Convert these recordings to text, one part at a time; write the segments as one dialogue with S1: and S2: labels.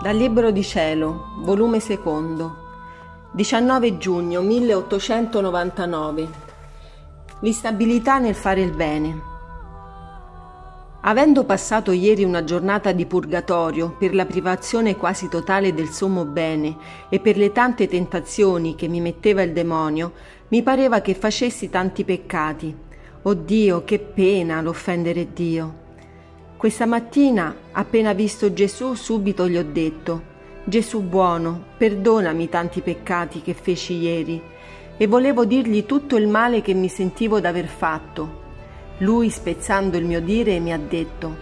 S1: Dal Libro di Cielo, volume secondo, 19 giugno 1899. L'instabilità nel fare il bene. Avendo passato ieri una giornata di purgatorio per la privazione quasi totale del sommo bene e per le tante tentazioni che mi metteva il demonio, mi pareva che facessi tanti peccati. Oh Dio, che pena l'offendere Dio. Questa mattina, appena visto Gesù, subito gli ho detto, Gesù buono, perdonami tanti peccati che feci ieri, e volevo dirgli tutto il male che mi sentivo d'aver fatto. Lui, spezzando il mio dire, mi ha detto,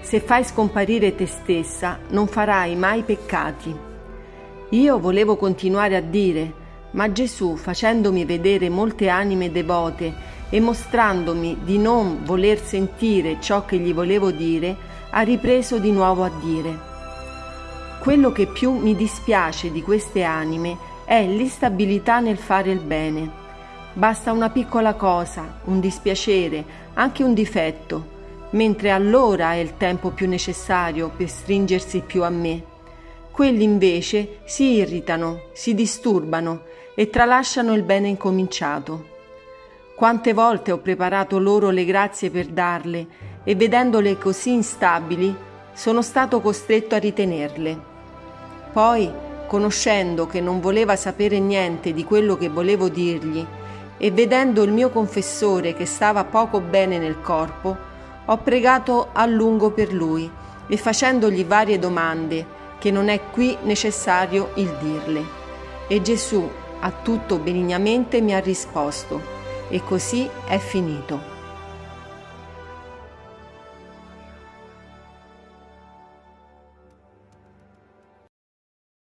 S1: se fai scomparire te stessa, non farai mai peccati. Io volevo continuare a dire, ma Gesù, facendomi vedere molte anime devote e mostrandomi di non voler sentire ciò che gli volevo dire, ha ripreso di nuovo a dire. Quello che più mi dispiace di queste anime è l'instabilità nel fare il bene. Basta una piccola cosa, un dispiacere, anche un difetto, mentre allora è il tempo più necessario per stringersi più a me. Quelli invece si irritano, si disturbano e tralasciano il bene incominciato. Quante volte ho preparato loro le grazie per darle e vedendole così instabili sono stato costretto a ritenerle. Poi, conoscendo che non voleva sapere niente di quello che volevo dirgli e vedendo il mio confessore che stava poco bene nel corpo, ho pregato a lungo per lui e facendogli varie domande che non è qui necessario il dirle. E Gesù a tutto benignamente mi ha risposto e così è finito.